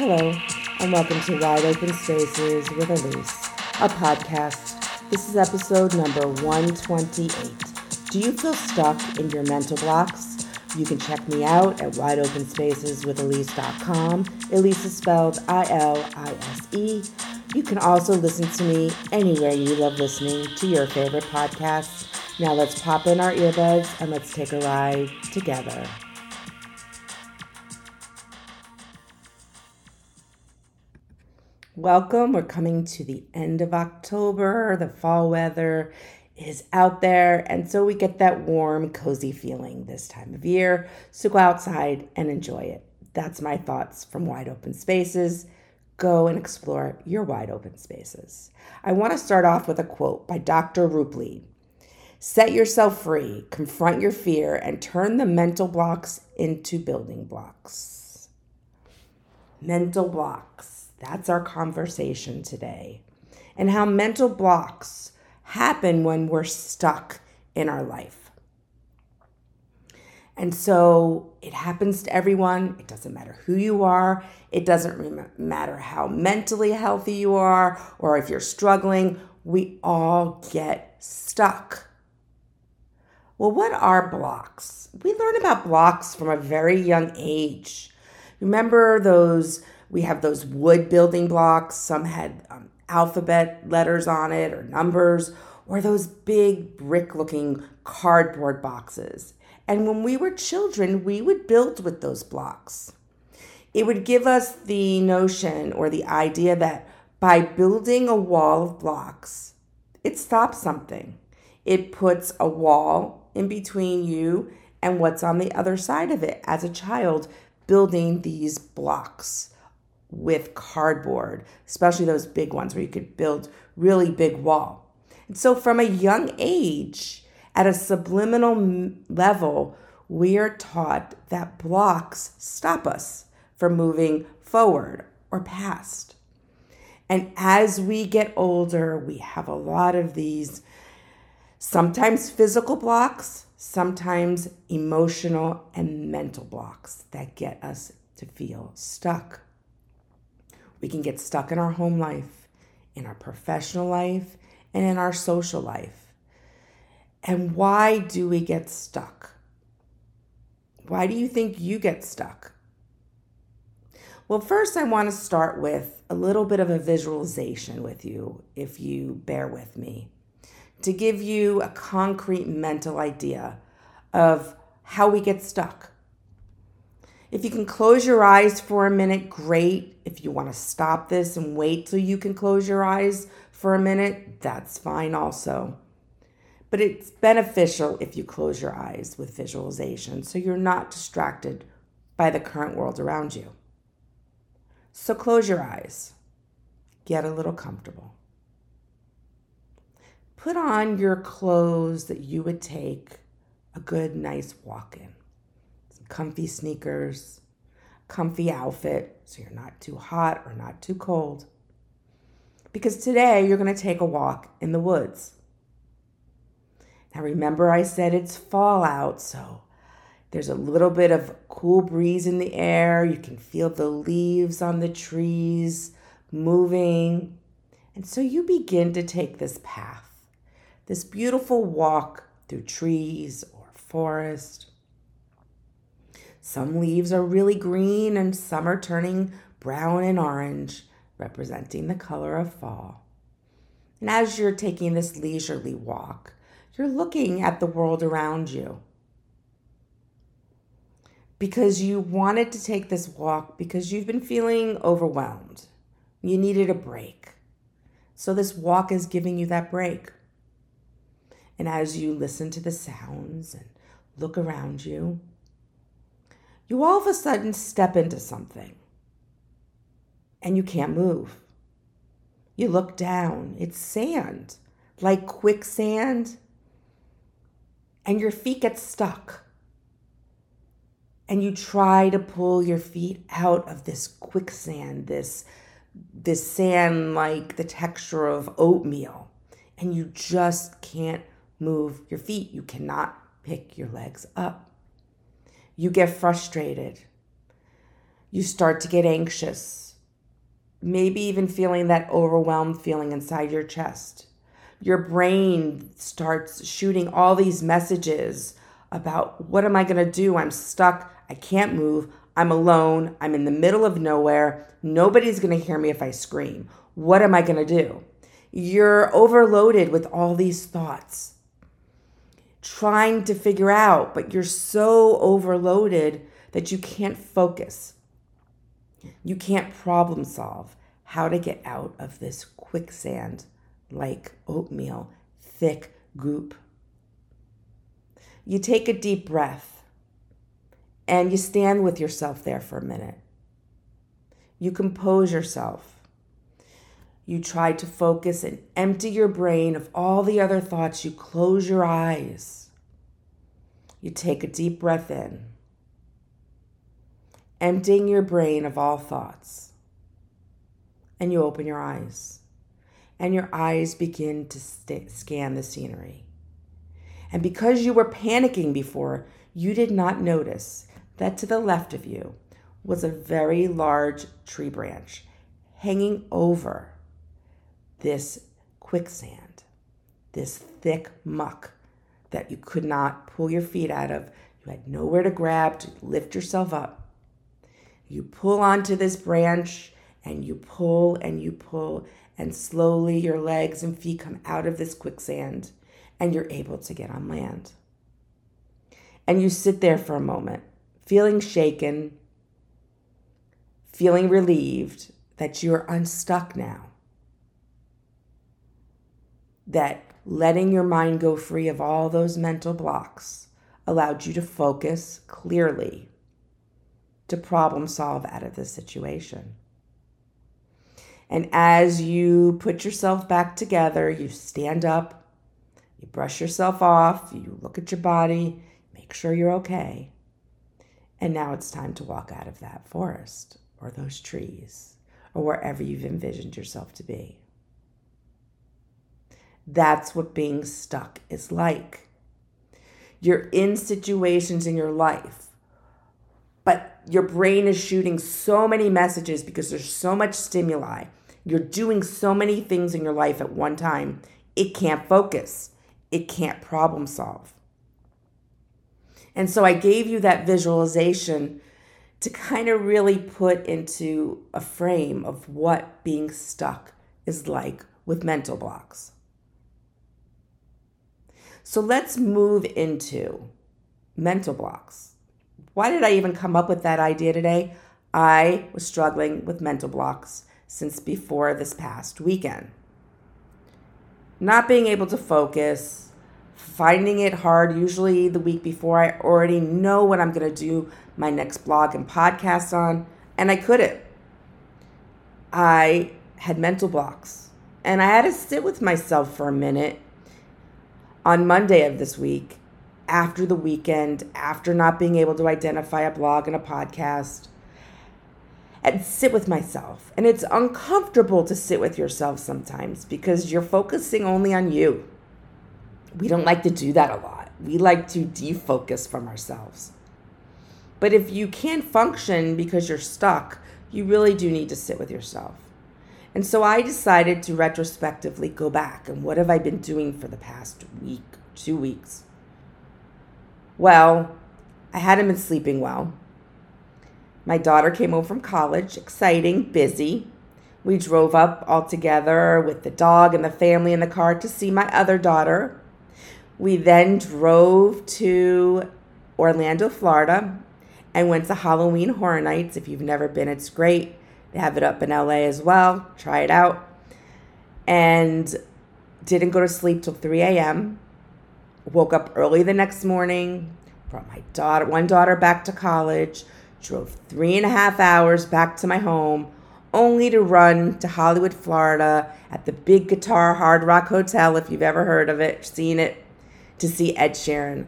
Hello, and welcome to Wide Open Spaces with Ilise, a podcast. This is episode number 128. Do you feel stuck in your mental blocks? You can check me out at wideopenspaceswithilise.com. Ilise is spelled I L I S E. You can also listen to me anywhere you love listening to your favorite podcasts. Now let's pop in our earbuds and let's take a ride together. Welcome. We're coming to the end of October. The fall weather is out there, and so we get that warm, cozy feeling this time of year. So go outside and enjoy it. That's my thoughts from Wide Open Spaces. Go and explore your wide open spaces. I want to start off with a quote by Dr. Roopleen. Set yourself free, confront your fear, and turn the mental blocks into building blocks. Mental blocks that's our conversation today. And how mental blocks happen when we're stuck in our life. And so it happens to everyone. It doesn't matter who you are. It doesn't matter how mentally healthy you are or if you're struggling. We all get stuck. Well, what are blocks? We learn about blocks from a very young age. Remember those we have those wood building blocks. Some had um, alphabet letters on it or numbers, or those big brick looking cardboard boxes. And when we were children, we would build with those blocks. It would give us the notion or the idea that by building a wall of blocks, it stops something. It puts a wall in between you and what's on the other side of it as a child building these blocks with cardboard, especially those big ones where you could build really big wall. And so from a young age, at a subliminal level, we are taught that blocks stop us from moving forward or past. And as we get older, we have a lot of these sometimes physical blocks, sometimes emotional and mental blocks that get us to feel stuck. We can get stuck in our home life, in our professional life, and in our social life. And why do we get stuck? Why do you think you get stuck? Well, first, I want to start with a little bit of a visualization with you, if you bear with me, to give you a concrete mental idea of how we get stuck. If you can close your eyes for a minute, great. If you want to stop this and wait till you can close your eyes for a minute, that's fine also. But it's beneficial if you close your eyes with visualization so you're not distracted by the current world around you. So close your eyes, get a little comfortable. Put on your clothes that you would take a good, nice walk in comfy sneakers, comfy outfit so you're not too hot or not too cold. Because today you're going to take a walk in the woods. Now, remember, I said it's fall out, so there's a little bit of cool breeze in the air. You can feel the leaves on the trees moving. And so you begin to take this path, this beautiful walk through trees or forest. Some leaves are really green and some are turning brown and orange, representing the color of fall. And as you're taking this leisurely walk, you're looking at the world around you. Because you wanted to take this walk because you've been feeling overwhelmed. You needed a break. So, this walk is giving you that break. And as you listen to the sounds and look around you, you all of a sudden step into something and you can't move. You look down, it's sand, like quicksand, and your feet get stuck. And you try to pull your feet out of this quicksand, this, this sand like the texture of oatmeal, and you just can't move your feet. You cannot pick your legs up. You get frustrated. You start to get anxious. maybe even feeling that overwhelmed feeling inside your chest. Your brain starts shooting all these messages about what am I going to do? I'm stuck. I can't move. I'm alone. I'm in the middle of nowhere. Nobody's going to hear me if I scream. What am I going to do? You're overloaded with all these thoughts, trying to figure out, but you're so overloaded that you can't focus. You can't problem solve how to get out of this quicksand like oatmeal, thick goop. You take a deep breath and you stand with yourself there for a minute. You compose yourself. You try to focus and empty your brain of all the other thoughts. You close your eyes. You take a deep breath in emptying your brain of all thoughts. And you open your eyes, and your eyes begin to st- scan the scenery. And because you were panicking before, you did not notice that to the left of you was a very large tree branch hanging over this quicksand, this thick muck that you could not pull your feet out of. You had nowhere to grab to lift yourself up. You pull onto this branch and you pull and you pull, and slowly your legs and feet come out of this quicksand and you're able to get on land. And you sit there for a moment, feeling shaken, feeling relieved that you're unstuck now. That letting your mind go free of all those mental blocks allowed you to focus clearly to problem solve out of this situation. And as you put yourself back together, you stand up, you brush yourself off, you look at your body, make sure you're okay. And now it's time to walk out of that forest or those trees or wherever you've envisioned yourself to be. That's what being stuck is like. You're in situations in your life but your brain is shooting so many messages because there's so much stimuli. You're doing so many things in your life at one time, it can't focus, it can't problem solve. And so I gave you that visualization to kind of really put into a frame of what being stuck is like with mental blocks. So let's move into mental blocks. Why did I even come up with that idea today? I was struggling with mental blocks since before this past weekend. Not being able to focus, finding it hard, usually the week before, I already know what I'm going to do my next blog and podcast on, and I couldn't. I had mental blocks, and I had to sit with myself for a minute on Monday of this week after the weekend, after not being able to identify a blog and a podcast, and sit with myself. And it's uncomfortable to sit with yourself sometimes because you're focusing only on you. We don't like to do that a lot. We like to defocus from ourselves. But if you can't function because you're stuck, you really do need to sit with yourself. And so I decided to retrospectively go back and what have I been doing for the past week, two weeks? Well, I hadn't been sleeping well. My daughter came home from college, exciting, busy. We drove up all together with the dog and the family in the car to see my other daughter. We then drove to Orlando, Florida, and went to Halloween Horror Nights. If you've never been, it's great. They have it up in LA as well. Try it out. And didn't go to sleep till 3 a.m woke up early the next morning, brought my daughter, one daughter back to college, drove three and a half hours back to my home, only to run to Hollywood, Florida at the Big Guitar Hard Rock Hotel, if you've ever heard of it, seen it, to see Ed Sheeran,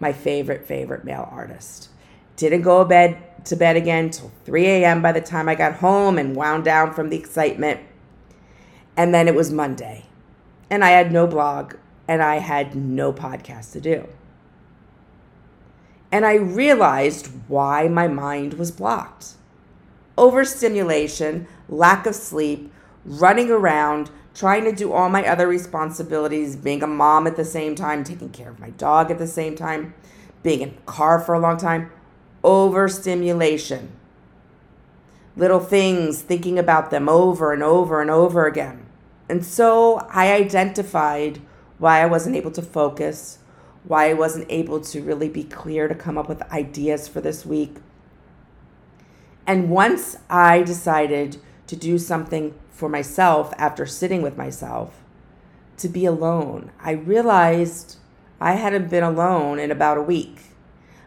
my favorite, favorite male artist. Didn't go to bed to bed again till 3 a.m. by the time I got home and wound down from the excitement. And then it was Monday. And I had no blog and I had no podcast to do. And I realized why my mind was blocked. overstimulation, lack of sleep, running around, trying to do all my other responsibilities, being a mom at the same time, taking care of my dog at the same time, being in a car for a long time, overstimulation. Little things, thinking about them over and over and over again. And so I identified why I wasn't able to focus, why I wasn't able to really be clear to come up with ideas for this week. And once I decided to do something for myself after sitting with myself, to be alone, I realized I hadn't been alone in about a week.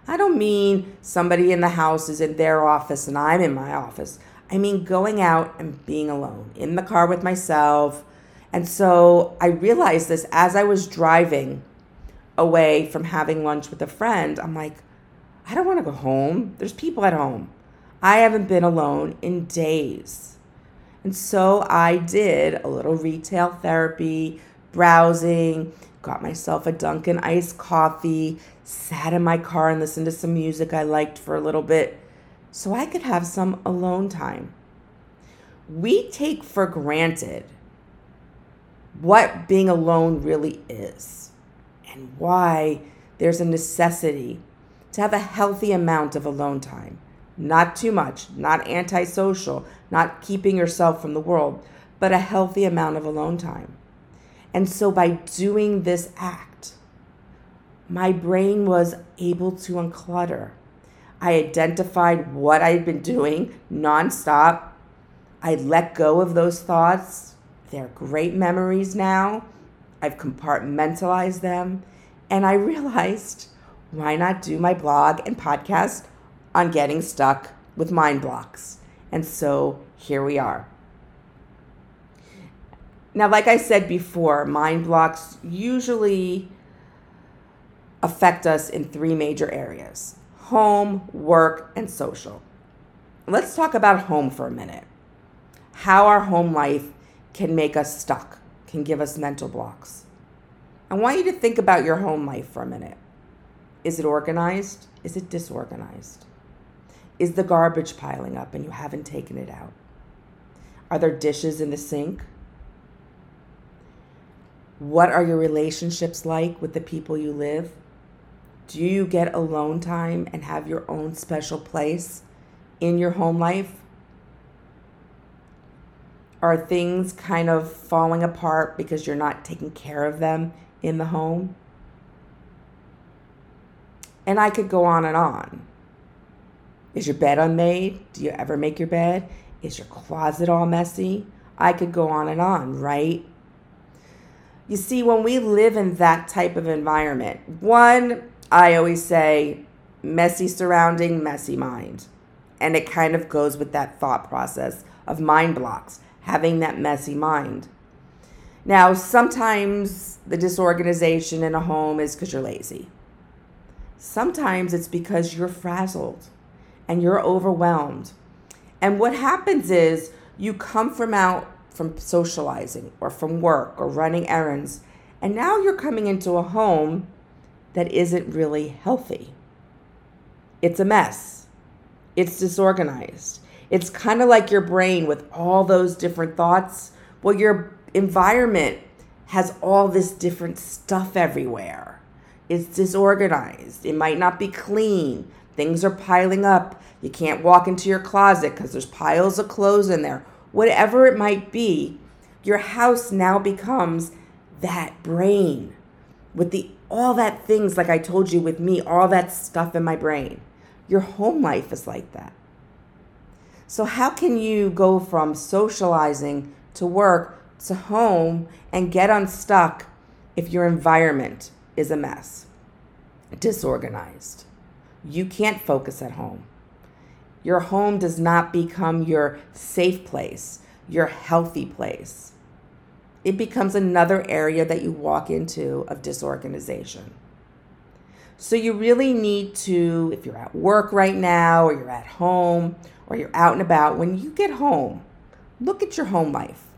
I don't mean somebody in the house is in their office and I'm in my office. I mean going out and being alone in the car with myself. And so I realized this as I was driving away from having lunch with a friend. I'm like, I don't want to go home. There's people at home. I haven't been alone in days. And so I did a little retail therapy, browsing, got myself a Dunkin' iced coffee, sat in my car and listened to some music I liked for a little bit so I could have some alone time. We take for granted what being alone really is and why there's a necessity to have a healthy amount of alone time. Not too much, not antisocial, not keeping yourself from the world, but a healthy amount of alone time. And so by doing this act, my brain was able to unclutter. I identified what I'd been doing nonstop. I let go of those thoughts. They're great memories now. I've compartmentalized them. And I realized why not do my blog and podcast on getting stuck with mind blocks? And so here we are. Now, like I said before, mind blocks usually affect us in three major areas home, work, and social. Let's talk about home for a minute. How our home life can make us stuck, can give us mental blocks. I want you to think about your home life for a minute. Is it organized? Is it disorganized? Is the garbage piling up and you haven't taken it out? Are there dishes in the sink? What are your relationships like with the people you live? Do you get alone time and have your own special place in your home life? Are things kind of falling apart because you're not taking care of them in the home. And I could go on and on. Is your bed unmade? Do you ever make your bed? Is your closet all messy? I could go on and on, right? You see, when we live in that type of environment, one, I always say, messy surrounding, messy mind. And it kind of goes with that thought process of mind blocks, having that messy mind. Now, sometimes the disorganization in a home is because you're lazy. Sometimes it's because you're frazzled and you're overwhelmed. And what happens is you come from out from socializing or from work or running errands, and now you're coming into a home that isn't really healthy. It's a mess. It's disorganized. It's kind of like your brain with all those different thoughts. Well, your environment has all this different stuff everywhere. It's disorganized. It might not be clean. Things are piling up. You can't walk into your closet because there's piles of clothes in there. Whatever it might be, your house now becomes that brain with the all that things like I told you with me, all that stuff in my brain. Your home life is like that. So how can you go from socializing to work to home and get unstuck if your environment is a mess, disorganized. You can't focus at home. Your home does not become your safe place, your healthy place. It becomes another area that you walk into of disorganization. So, you really need to, if you're at work right now, or you're at home, or you're out and about, when you get home, look at your home life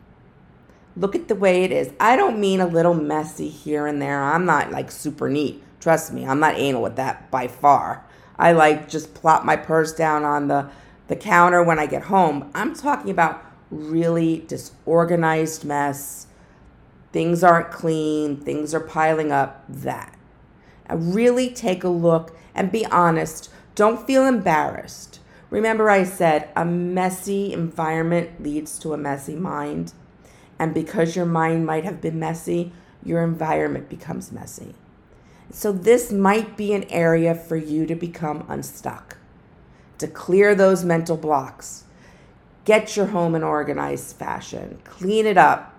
Look at the way it is. I don't mean a little messy here and there. I'm not like super neat. Trust me, I'm not anal with that by far. I like just plop my purse down on the the counter when I get home. I'm talking about really disorganized mess. Things aren't clean, things are piling up. That. really take a look and be honest. Don't feel embarrassed. Remember, I said a messy environment leads to a messy mind. And because your mind might have been messy, your environment becomes messy. So, this might be an area for you to become unstuck, to clear those mental blocks. Get your home in organized fashion, clean it up.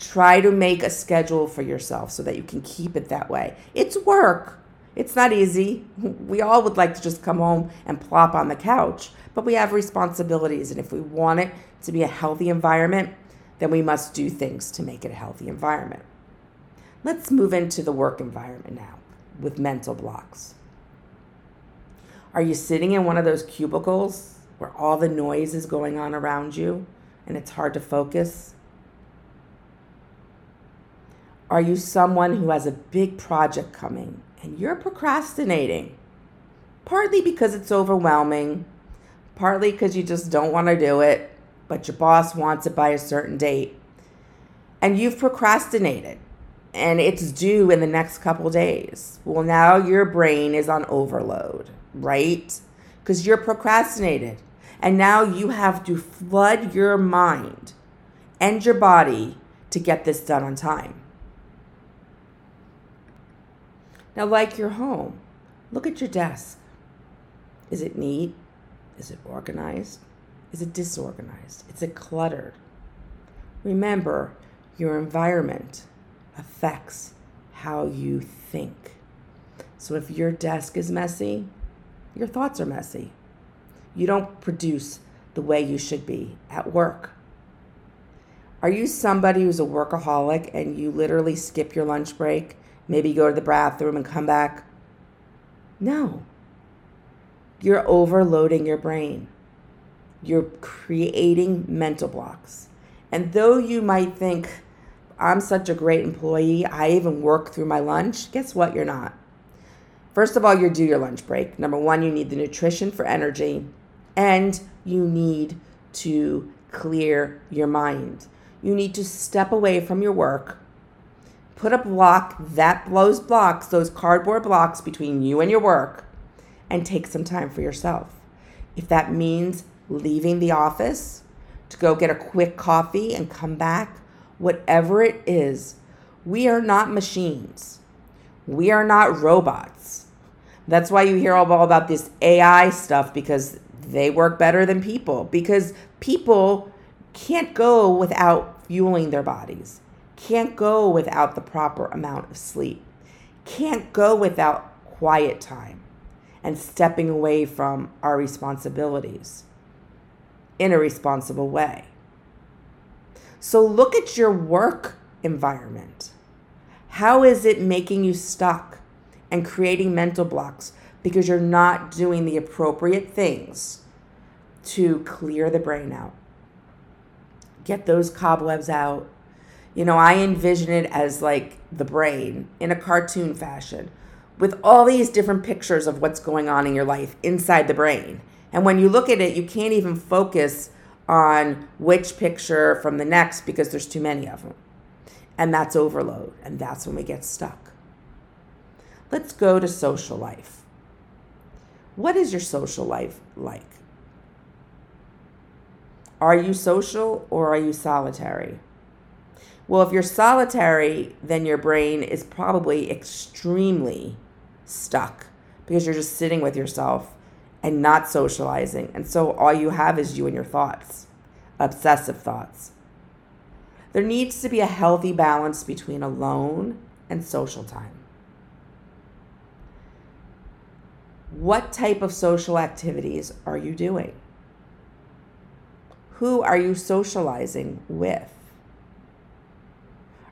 Try to make a schedule for yourself so that you can keep it that way. It's work. It's not easy. We all would like to just come home and plop on the couch, but we have responsibilities. And if we want it to be a healthy environment, then we must do things to make it a healthy environment. Let's move into the work environment now with mental blocks. Are you sitting in one of those cubicles where all the noise is going on around you and it's hard to focus? Are you someone who has a big project coming and you're procrastinating? Partly because it's overwhelming, partly because you just don't want to do it, but your boss wants it by a certain date. And you've procrastinated and it's due in the next couple days. Well, now your brain is on overload, right? Because you're procrastinated. And now you have to flood your mind and your body to get this done on time. Now, like your home, look at your desk. Is it neat? Is it organized? Is it disorganized? Is it cluttered? Remember, your environment affects how you think. So if your desk is messy, your thoughts are messy. You don't produce the way you should be at work. Are you somebody who's a workaholic and you literally skip your lunch break, maybe go to the bathroom and come back? No. You're overloading your brain. You're creating mental blocks. And though you might think, I'm such a great employee. I even work through my lunch. Guess what? You're not. First of all, you do your lunch break. Number one, you need the nutrition for energy, and you need to clear your mind. You need to step away from your work, put a block that blows blocks, those cardboard blocks between you and your work, and take some time for yourself. If that means leaving the office to go get a quick coffee and come back, whatever it is, we are not machines. We are not robots. That's why you hear all about this AI stuff because they work better than people because people can't go without fueling their bodies, can't go without the proper amount of sleep, can't go without quiet time and stepping away from our responsibilities in a responsible way. So look at your work environment. How is it making you stuck and creating mental blocks because you're not doing the appropriate things to clear the brain out? Get those cobwebs out. You know, I envision it as like the brain in a cartoon fashion with all these different pictures of what's going on in your life inside the brain. And when you look at it, you can't even focus on which picture from the next because there's too many of them. And that's overload, and that's when we get stuck. Let's go to social life. What is your social life like? Are you social or are you solitary? Well, if you're solitary, then your brain is probably extremely stuck because you're just sitting with yourself and not socializing. And so all you have is you and your thoughts, obsessive thoughts. There needs to be a healthy balance between alone and social time. What type of social activities are you doing? Who are you socializing with?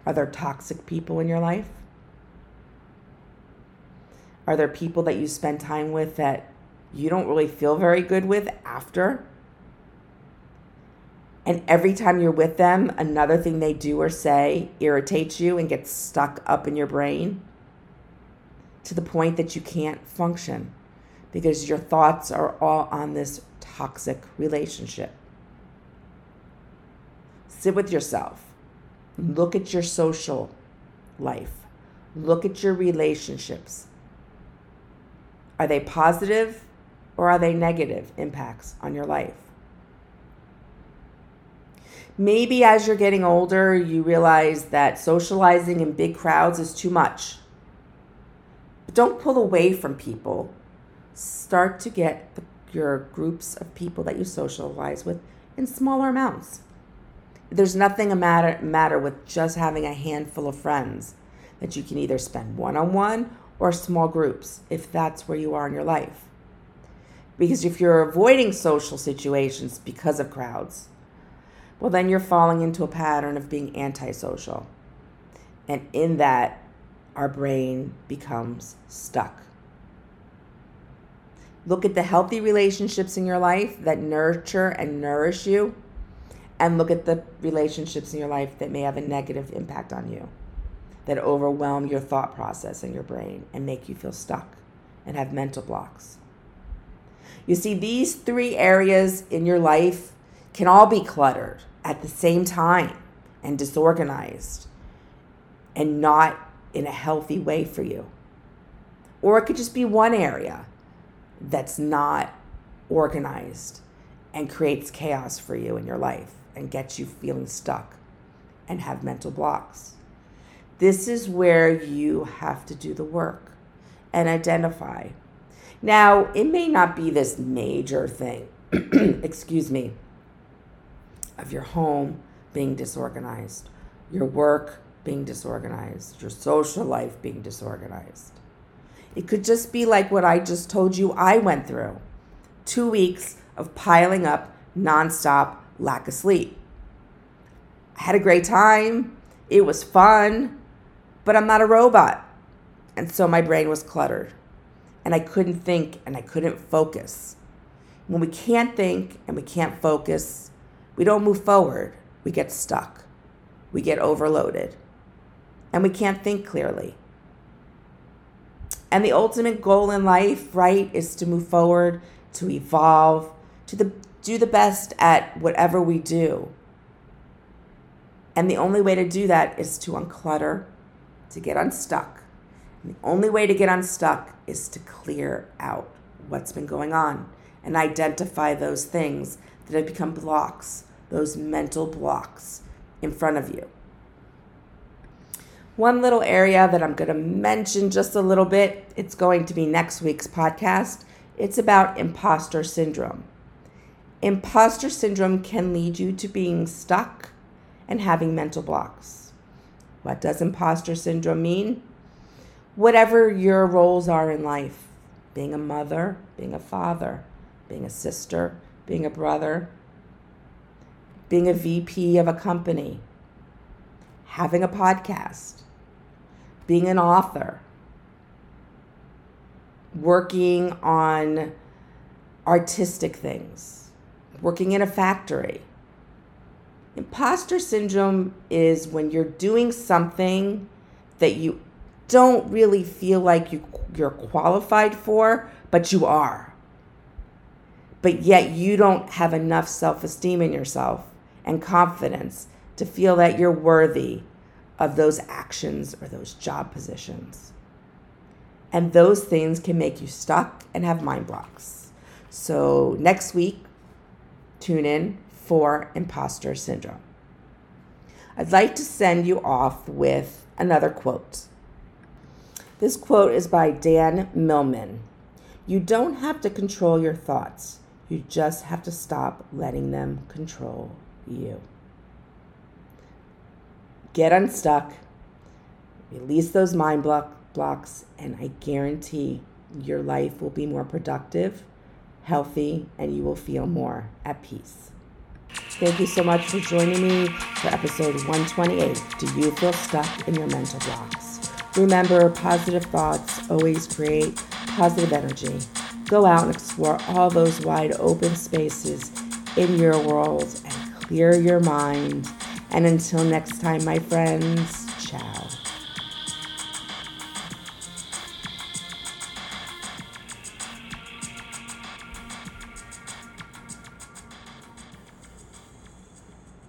Are there toxic people in your life? Are there people that you spend time with that you don't really feel very good with after. And every time you're with them, another thing they do or say irritates you and gets stuck up in your brain to the point that you can't function because your thoughts are all on this toxic relationship. Sit with yourself. Look at your social life. Look at your relationships. Are they positive or are they negative impacts on your life? Maybe as you're getting older, you realize that socializing in big crowds is too much. But don't pull away from people. Start to get the, your groups of people that you socialize with in smaller amounts. There's nothing a matter, matter with just having a handful of friends that you can either spend one on one or small groups if that's where you are in your life. Because if you're avoiding social situations because of crowds, well, then you're falling into a pattern of being antisocial. And in that, our brain becomes stuck. Look at the healthy relationships in your life that nurture and nourish you, and look at the relationships in your life that may have a negative impact on you, that overwhelm your thought process in your brain and make you feel stuck and have mental blocks. You see, these three areas in your life can all be cluttered at the same time and disorganized and not in a healthy way for you. Or it could just be one area that's not organized and creates chaos for you in your life and gets you feeling stuck and have mental blocks. This is where you have to do the work and identify. Now, it may not be this major thing, excuse me, of your home being disorganized, your work being disorganized, your social life being disorganized. It could just be like what I just told you I went through two weeks of piling up nonstop lack of sleep. I had a great time, it was fun, but I'm not a robot. And so my brain was cluttered, and I couldn't think and I couldn't focus. When we can't think and we can't focus, we don't move forward, we get stuck, we get overloaded, and we can't think clearly. And the ultimate goal in life, right, is to move forward, to evolve, to the, do the best at whatever we do. And the only way to do that is to unclutter, to get unstuck. And the only way to get unstuck is to clear out what's been going on and identify those things that have become blocks, those mental blocks in front of you. One little area that I'm going to mention just a little bit, it's going to be next week's podcast. It's about imposter syndrome. Imposter syndrome can lead you to being stuck and having mental blocks. What does imposter syndrome mean? Whatever your roles are in life being a mother, being a father, being a sister, being a brother, being a VP of a company, having a podcast, being an author, working on artistic things, working in a factory. Imposter syndrome is when you're doing something that you don't really feel like you, you're qualified for, but you are. But yet you don't have enough self esteem in yourself and confidence to feel that you're worthy of those actions or those job positions. And those things can make you stuck and have mind blocks. So, next week, tune in for imposter syndrome. I'd like to send you off with another quote. This quote is by Dan Millman. You don't have to control your thoughts, you just have to stop letting them control you. Get unstuck, release those mind block blocks, and I guarantee your life will be more productive, healthy, and you will feel more at peace. Thank you so much for joining me for episode 128. Do you feel stuck in your mental blocks? Remember, positive thoughts always create positive energy. Go out and explore all those wide open spaces in your world and clear your mind. And until next time, my friends, ciao.